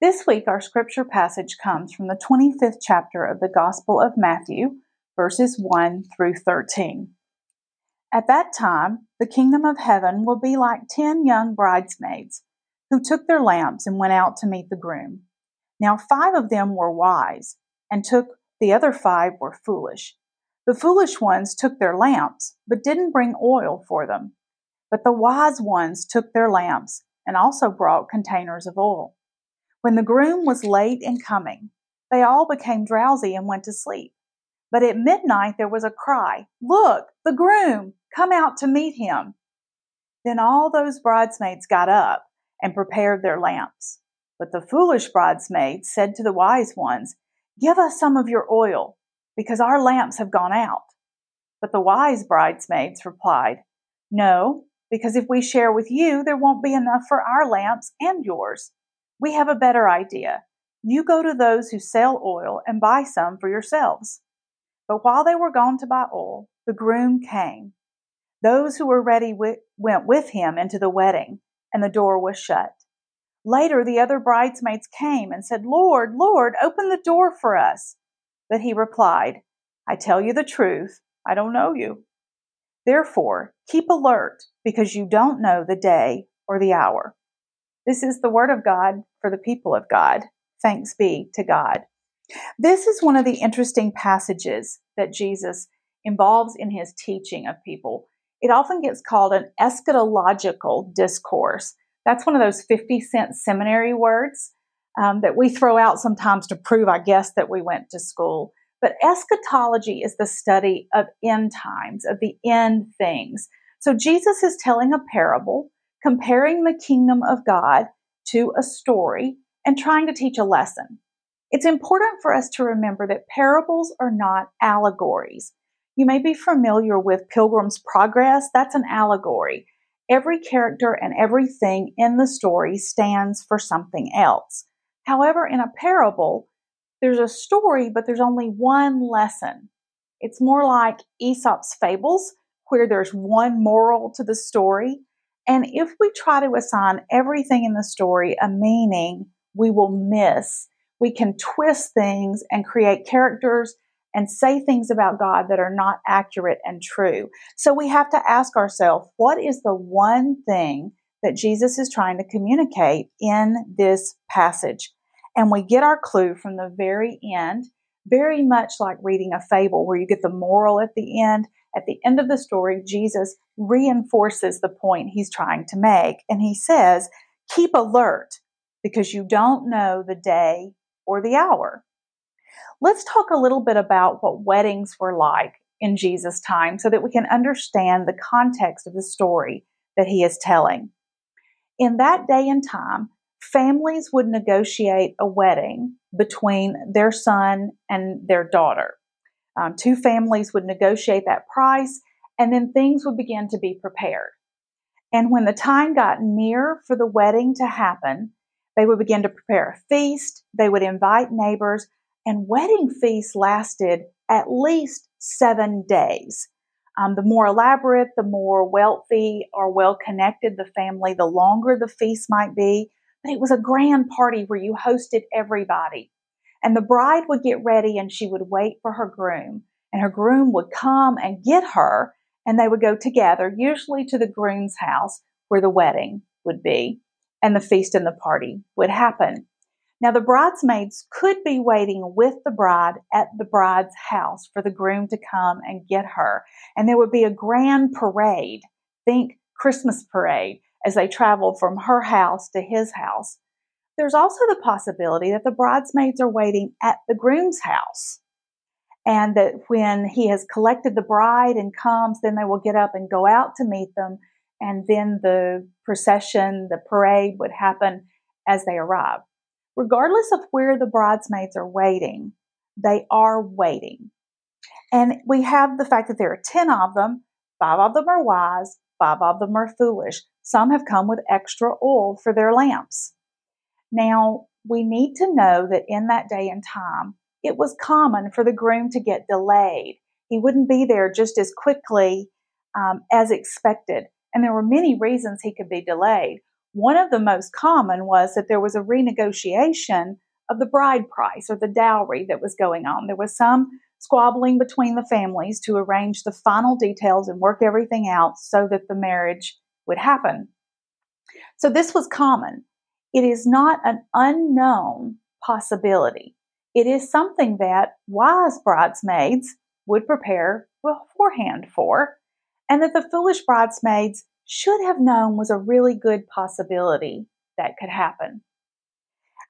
This week, our scripture passage comes from the 25th chapter of the Gospel of Matthew, verses 1 through 13. At that time, the kingdom of heaven will be like ten young bridesmaids who took their lamps and went out to meet the groom. Now, five of them were wise, and took the other five were foolish. The foolish ones took their lamps, but didn't bring oil for them. But the wise ones took their lamps and also brought containers of oil. When the groom was late in coming, they all became drowsy and went to sleep. But at midnight there was a cry, Look, the groom! Come out to meet him. Then all those bridesmaids got up and prepared their lamps. But the foolish bridesmaids said to the wise ones, Give us some of your oil, because our lamps have gone out. But the wise bridesmaids replied, No, because if we share with you, there won't be enough for our lamps and yours. We have a better idea. You go to those who sell oil and buy some for yourselves. But while they were gone to buy oil, the groom came. Those who were ready went with him into the wedding, and the door was shut. Later, the other bridesmaids came and said, Lord, Lord, open the door for us. But he replied, I tell you the truth, I don't know you. Therefore, keep alert, because you don't know the day or the hour. This is the word of God for the people of God. Thanks be to God. This is one of the interesting passages that Jesus involves in his teaching of people. It often gets called an eschatological discourse. That's one of those 50 cent seminary words um, that we throw out sometimes to prove, I guess, that we went to school. But eschatology is the study of end times, of the end things. So Jesus is telling a parable, comparing the kingdom of God to a story and trying to teach a lesson. It's important for us to remember that parables are not allegories. You may be familiar with Pilgrim's Progress. That's an allegory. Every character and everything in the story stands for something else. However, in a parable, there's a story, but there's only one lesson. It's more like Aesop's fables, where there's one moral to the story. And if we try to assign everything in the story a meaning, we will miss. We can twist things and create characters and say things about God that are not accurate and true. So we have to ask ourselves, what is the one thing that Jesus is trying to communicate in this passage? And we get our clue from the very end, very much like reading a fable where you get the moral at the end. At the end of the story, Jesus reinforces the point he's trying to make. And he says, keep alert because you don't know the day or the hour. Let's talk a little bit about what weddings were like in Jesus' time so that we can understand the context of the story that he is telling. In that day and time, families would negotiate a wedding between their son and their daughter. Um, two families would negotiate that price, and then things would begin to be prepared. And when the time got near for the wedding to happen, they would begin to prepare a feast. They would invite neighbors and wedding feasts lasted at least seven days. Um, the more elaborate, the more wealthy or well connected the family, the longer the feast might be. But it was a grand party where you hosted everybody. And the bride would get ready and she would wait for her groom. And her groom would come and get her, and they would go together, usually to the groom's house where the wedding would be, and the feast and the party would happen. Now, the bridesmaids could be waiting with the bride at the bride's house for the groom to come and get her. And there would be a grand parade. Think Christmas parade as they traveled from her house to his house. There's also the possibility that the bridesmaids are waiting at the groom's house. And that when he has collected the bride and comes, then they will get up and go out to meet them. And then the procession, the parade would happen as they arrive regardless of where the bridesmaids are waiting, they are waiting. And we have the fact that there are 10 of them, five of them are wise, five of them are foolish. Some have come with extra oil for their lamps. Now, we need to know that in that day and time, it was common for the groom to get delayed. He wouldn't be there just as quickly um, as expected. And there were many reasons he could be delayed. One of the most common was that there was a renegotiation of the bride price or the dowry that was going on. There was some squabbling between the families to arrange the final details and work everything out so that the marriage would happen. So this was common. It is not an unknown possibility. It is something that wise bridesmaids would prepare beforehand for, and that the foolish bridesmaids should have known was a really good possibility that could happen.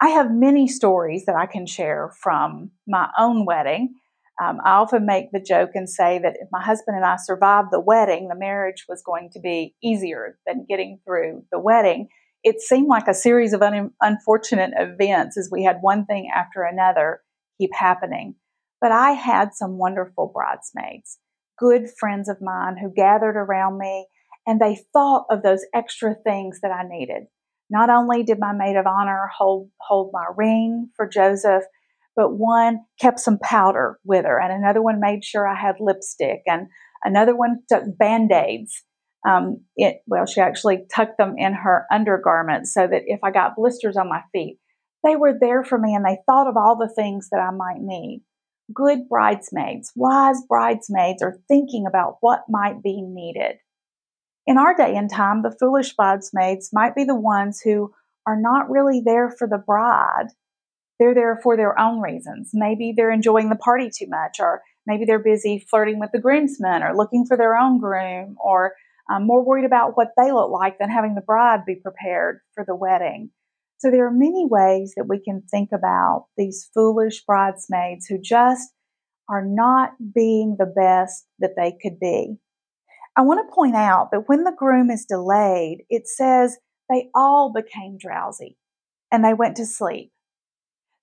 I have many stories that I can share from my own wedding. Um, I often make the joke and say that if my husband and I survived the wedding, the marriage was going to be easier than getting through the wedding. It seemed like a series of un- unfortunate events as we had one thing after another keep happening. But I had some wonderful bridesmaids, good friends of mine who gathered around me and they thought of those extra things that I needed. Not only did my maid of honor hold, hold my ring for Joseph, but one kept some powder with her, and another one made sure I had lipstick, and another one took band aids. Um, it, well, she actually tucked them in her undergarments so that if I got blisters on my feet, they were there for me and they thought of all the things that I might need. Good bridesmaids, wise bridesmaids are thinking about what might be needed. In our day and time, the foolish bridesmaids might be the ones who are not really there for the bride. They're there for their own reasons. Maybe they're enjoying the party too much, or maybe they're busy flirting with the groomsmen, or looking for their own groom, or um, more worried about what they look like than having the bride be prepared for the wedding. So there are many ways that we can think about these foolish bridesmaids who just are not being the best that they could be. I want to point out that when the groom is delayed, it says they all became drowsy and they went to sleep.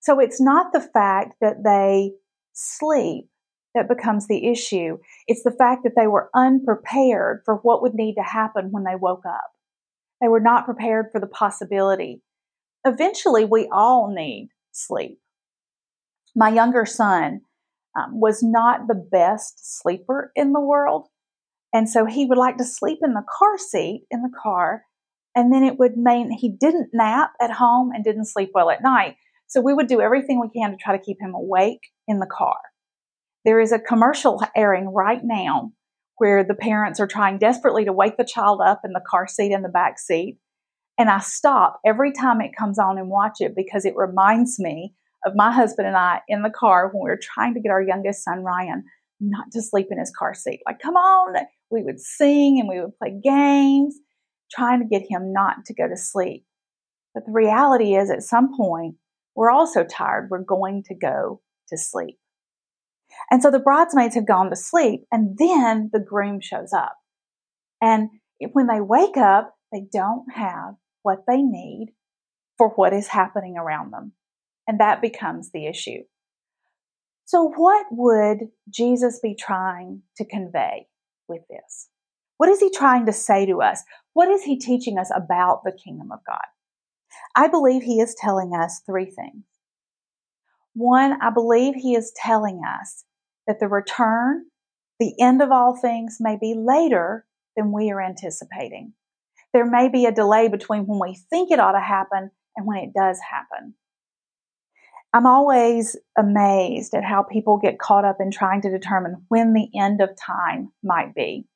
So it's not the fact that they sleep that becomes the issue. It's the fact that they were unprepared for what would need to happen when they woke up. They were not prepared for the possibility. Eventually, we all need sleep. My younger son um, was not the best sleeper in the world. And so he would like to sleep in the car seat in the car. And then it would mean he didn't nap at home and didn't sleep well at night. So we would do everything we can to try to keep him awake in the car. There is a commercial airing right now where the parents are trying desperately to wake the child up in the car seat in the back seat. And I stop every time it comes on and watch it because it reminds me of my husband and I in the car when we were trying to get our youngest son, Ryan, not to sleep in his car seat. Like, come on. We would sing and we would play games, trying to get him not to go to sleep. But the reality is, at some point, we're all so tired, we're going to go to sleep. And so the bridesmaids have gone to sleep, and then the groom shows up. And when they wake up, they don't have what they need for what is happening around them. And that becomes the issue. So, what would Jesus be trying to convey with this? What is he trying to say to us? What is he teaching us about the kingdom of God? I believe he is telling us three things. One, I believe he is telling us that the return, the end of all things, may be later than we are anticipating. There may be a delay between when we think it ought to happen and when it does happen. I'm always amazed at how people get caught up in trying to determine when the end of time might be.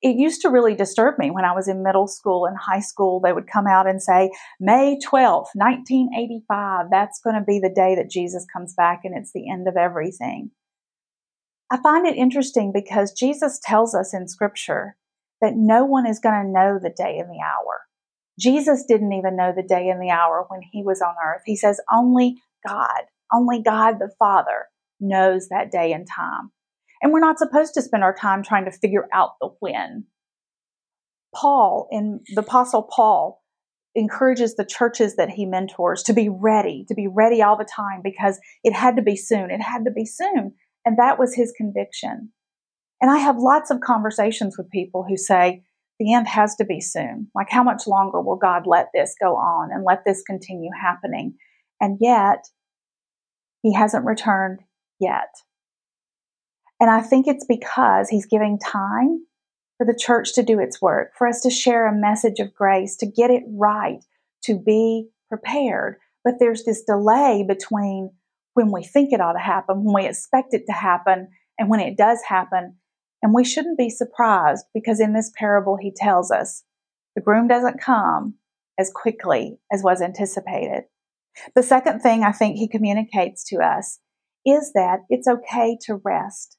It used to really disturb me when I was in middle school and high school. They would come out and say, May 12th, 1985, that's going to be the day that Jesus comes back and it's the end of everything. I find it interesting because Jesus tells us in scripture that no one is going to know the day and the hour. Jesus didn't even know the day and the hour when he was on earth. He says only God, only God the Father knows that day and time. And we're not supposed to spend our time trying to figure out the when. Paul, in the Apostle Paul, encourages the churches that he mentors to be ready, to be ready all the time because it had to be soon. It had to be soon. And that was his conviction. And I have lots of conversations with people who say, the end has to be soon. Like, how much longer will God let this go on and let this continue happening? And yet, he hasn't returned yet. And I think it's because he's giving time for the church to do its work, for us to share a message of grace, to get it right, to be prepared. But there's this delay between when we think it ought to happen, when we expect it to happen, and when it does happen. And we shouldn't be surprised because in this parable, he tells us the groom doesn't come as quickly as was anticipated. The second thing I think he communicates to us is that it's okay to rest.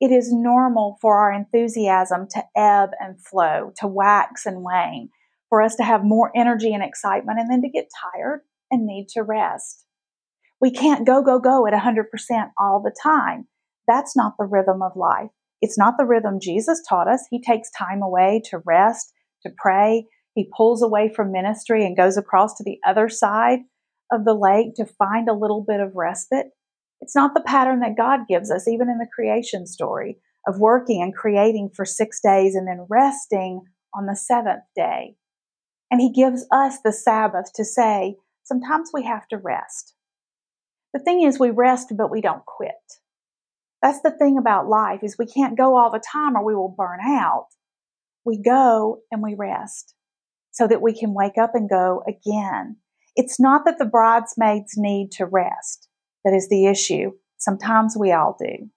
It is normal for our enthusiasm to ebb and flow, to wax and wane, for us to have more energy and excitement and then to get tired and need to rest. We can't go, go, go at 100% all the time. That's not the rhythm of life. It's not the rhythm Jesus taught us. He takes time away to rest, to pray. He pulls away from ministry and goes across to the other side of the lake to find a little bit of respite. It's not the pattern that God gives us, even in the creation story of working and creating for six days and then resting on the seventh day. And He gives us the Sabbath to say, sometimes we have to rest. The thing is, we rest, but we don't quit. That's the thing about life is we can't go all the time or we will burn out. We go and we rest so that we can wake up and go again. It's not that the bridesmaids need to rest that is the issue. Sometimes we all do.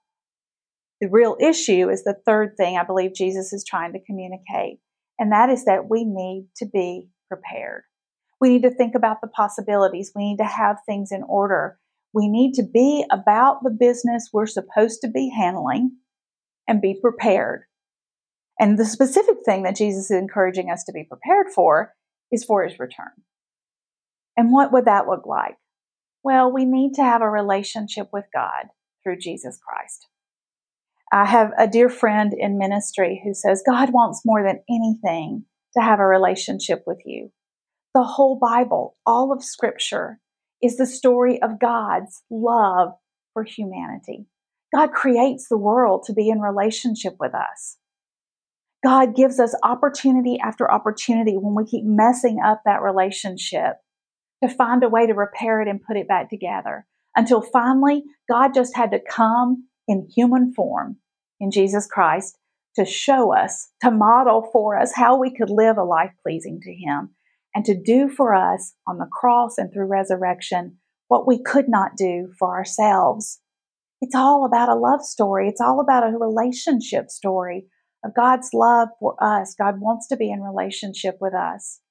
The real issue is the third thing I believe Jesus is trying to communicate, and that is that we need to be prepared. We need to think about the possibilities. We need to have things in order. We need to be about the business we're supposed to be handling and be prepared. And the specific thing that Jesus is encouraging us to be prepared for is for his return. And what would that look like? Well, we need to have a relationship with God through Jesus Christ. I have a dear friend in ministry who says God wants more than anything to have a relationship with you. The whole Bible, all of Scripture, is the story of God's love for humanity. God creates the world to be in relationship with us. God gives us opportunity after opportunity when we keep messing up that relationship to find a way to repair it and put it back together until finally God just had to come in human form in Jesus Christ to show us, to model for us how we could live a life pleasing to Him and to do for us on the cross and through resurrection what we could not do for ourselves. It's all about a love story. It's all about a relationship story of God's love for us. God wants to be in relationship with us.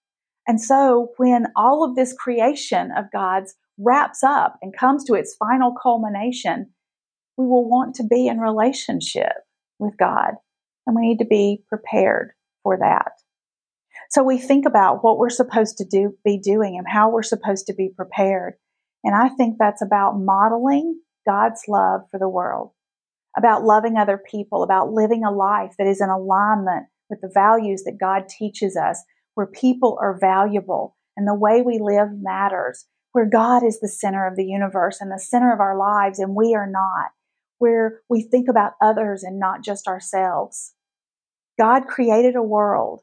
And so when all of this creation of God's wraps up and comes to its final culmination, we will want to be in relationship with God. And we need to be prepared for that. So we think about what we're supposed to do, be doing and how we're supposed to be prepared. And I think that's about modeling God's love for the world, about loving other people, about living a life that is in alignment with the values that God teaches us, where people are valuable and the way we live matters, where God is the center of the universe and the center of our lives and we are not, where we think about others and not just ourselves. God created a world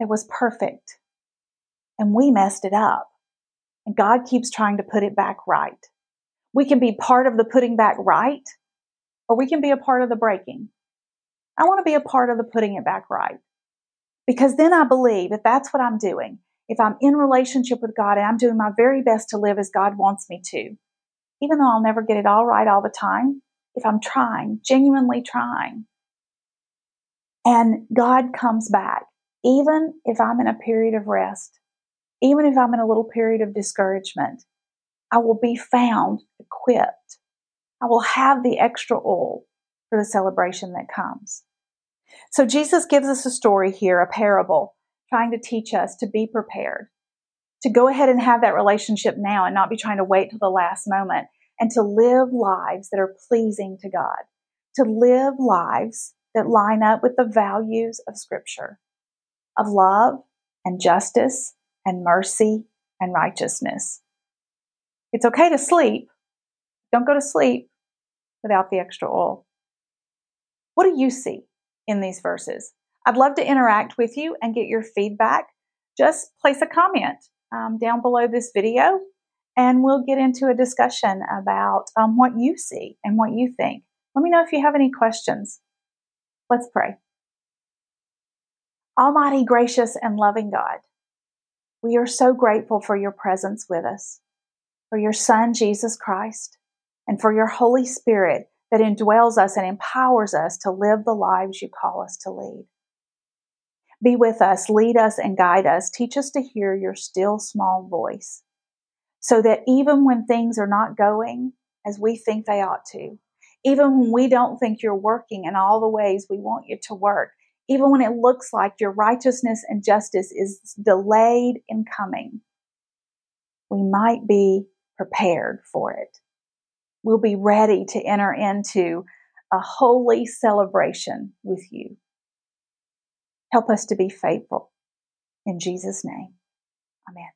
that was perfect and we messed it up. And God keeps trying to put it back right. We can be part of the putting back right or we can be a part of the breaking. I want to be a part of the putting it back right. Because then I believe if that's what I'm doing, if I'm in relationship with God and I'm doing my very best to live as God wants me to, even though I'll never get it all right all the time, if I'm trying, genuinely trying, and God comes back, even if I'm in a period of rest, even if I'm in a little period of discouragement, I will be found equipped. I will have the extra oil for the celebration that comes. So Jesus gives us a story here, a parable, trying to teach us to be prepared, to go ahead and have that relationship now and not be trying to wait till the last moment, and to live lives that are pleasing to God, to live lives that line up with the values of Scripture, of love and justice and mercy and righteousness. It's okay to sleep. Don't go to sleep without the extra oil. What do you see? In these verses. I'd love to interact with you and get your feedback. Just place a comment um, down below this video and we'll get into a discussion about um, what you see and what you think. Let me know if you have any questions. Let's pray. Almighty, gracious, and loving God, we are so grateful for your presence with us, for your Son, Jesus Christ, and for your Holy Spirit that indwells us and empowers us to live the lives you call us to lead. Be with us, lead us, and guide us. Teach us to hear your still small voice so that even when things are not going as we think they ought to, even when we don't think you're working in all the ways we want you to work, even when it looks like your righteousness and justice is delayed in coming, we might be prepared for it. We'll be ready to enter into a holy celebration with you. Help us to be faithful. In Jesus' name, amen.